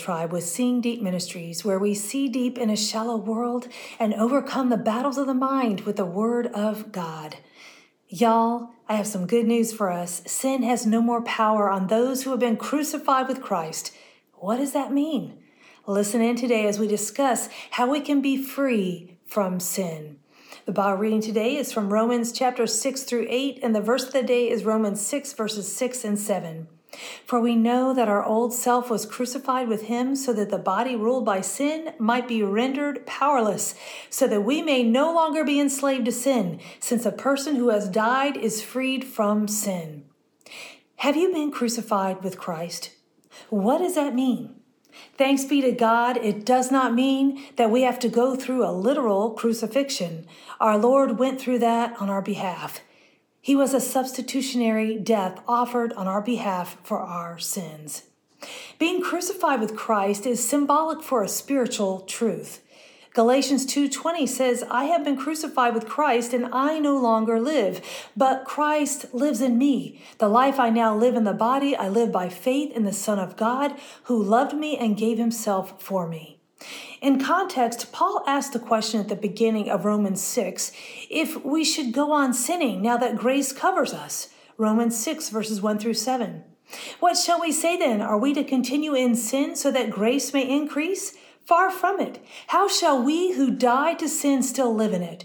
Tribe with Seeing Deep Ministries, where we see deep in a shallow world and overcome the battles of the mind with the Word of God. Y'all, I have some good news for us. Sin has no more power on those who have been crucified with Christ. What does that mean? Listen in today as we discuss how we can be free from sin. The Bible reading today is from Romans chapter 6 through 8, and the verse of the day is Romans 6, verses 6 and 7. For we know that our old self was crucified with him so that the body ruled by sin might be rendered powerless, so that we may no longer be enslaved to sin, since a person who has died is freed from sin. Have you been crucified with Christ? What does that mean? Thanks be to God, it does not mean that we have to go through a literal crucifixion. Our Lord went through that on our behalf. He was a substitutionary death offered on our behalf for our sins. Being crucified with Christ is symbolic for a spiritual truth. Galatians 2:20 says, "I have been crucified with Christ and I no longer live, but Christ lives in me. The life I now live in the body, I live by faith in the Son of God who loved me and gave himself for me." In context, Paul asked the question at the beginning of Romans 6 if we should go on sinning now that grace covers us. Romans 6, verses 1 through 7. What shall we say then? Are we to continue in sin so that grace may increase? Far from it. How shall we who died to sin still live in it?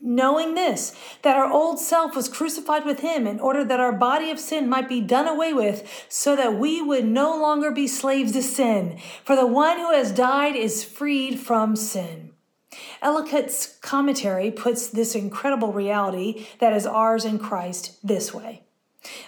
knowing this, that our old self was crucified with him in order that our body of sin might be done away with, so that we would no longer be slaves to sin. For the one who has died is freed from sin. Ellicott's commentary puts this incredible reality that is ours in Christ this way.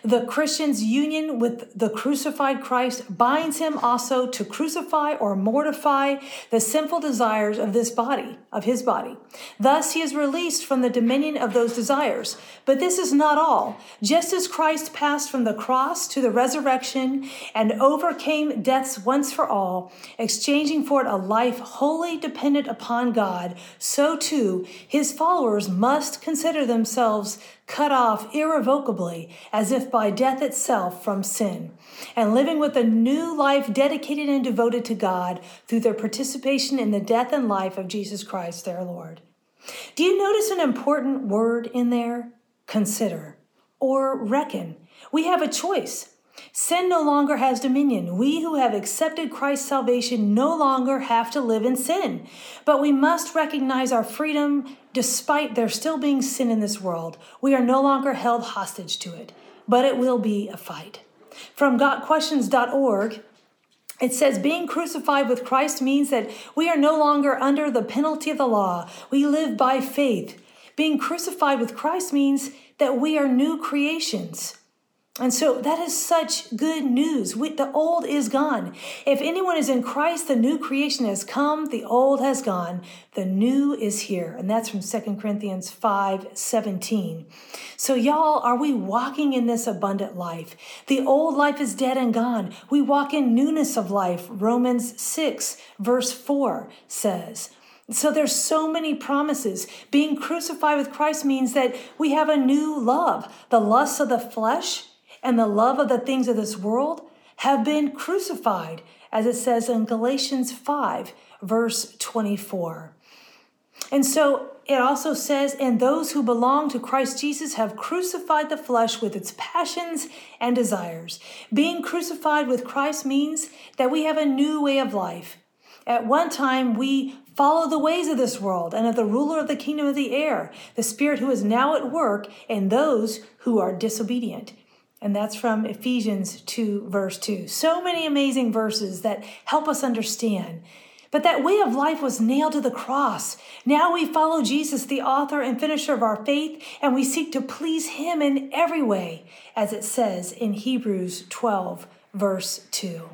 The Christian's union with the crucified Christ binds him also to crucify or mortify the sinful desires of this body, of his body. Thus, he is released from the dominion of those desires. But this is not all. Just as Christ passed from the cross to the resurrection and overcame death's once for all, exchanging for it a life wholly dependent upon God, so too his followers must consider themselves cut off irrevocably as if by death itself from sin, and living with a new life dedicated and devoted to God through their participation in the death and life of Jesus Christ, their Lord. Do you notice an important word in there? Consider or reckon. We have a choice. Sin no longer has dominion. We who have accepted Christ's salvation no longer have to live in sin. But we must recognize our freedom despite there still being sin in this world. We are no longer held hostage to it, but it will be a fight. From GotQuestions.org, it says being crucified with Christ means that we are no longer under the penalty of the law. We live by faith. Being crucified with Christ means that we are new creations. And so that is such good news. We, the old is gone. If anyone is in Christ, the new creation has come, the old has gone, the new is here. And that's from 2 Corinthians 5 17. So, y'all, are we walking in this abundant life? The old life is dead and gone. We walk in newness of life. Romans 6, verse 4 says. So there's so many promises. Being crucified with Christ means that we have a new love. The lusts of the flesh and the love of the things of this world have been crucified, as it says in Galatians 5, verse 24. And so it also says, and those who belong to Christ Jesus have crucified the flesh with its passions and desires. Being crucified with Christ means that we have a new way of life. At one time, we follow the ways of this world and of the ruler of the kingdom of the air, the spirit who is now at work in those who are disobedient. And that's from Ephesians 2, verse 2. So many amazing verses that help us understand. But that way of life was nailed to the cross. Now we follow Jesus, the author and finisher of our faith, and we seek to please him in every way, as it says in Hebrews 12, verse 2.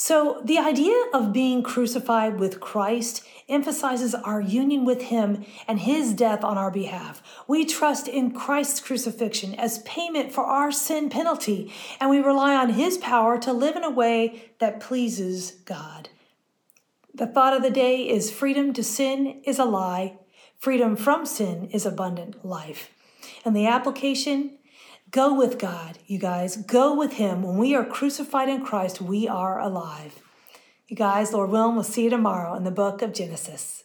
So, the idea of being crucified with Christ emphasizes our union with Him and His death on our behalf. We trust in Christ's crucifixion as payment for our sin penalty, and we rely on His power to live in a way that pleases God. The thought of the day is freedom to sin is a lie, freedom from sin is abundant life. And the application Go with God, you guys. Go with Him. When we are crucified in Christ, we are alive. You guys, Lord willing, we'll see you tomorrow in the book of Genesis.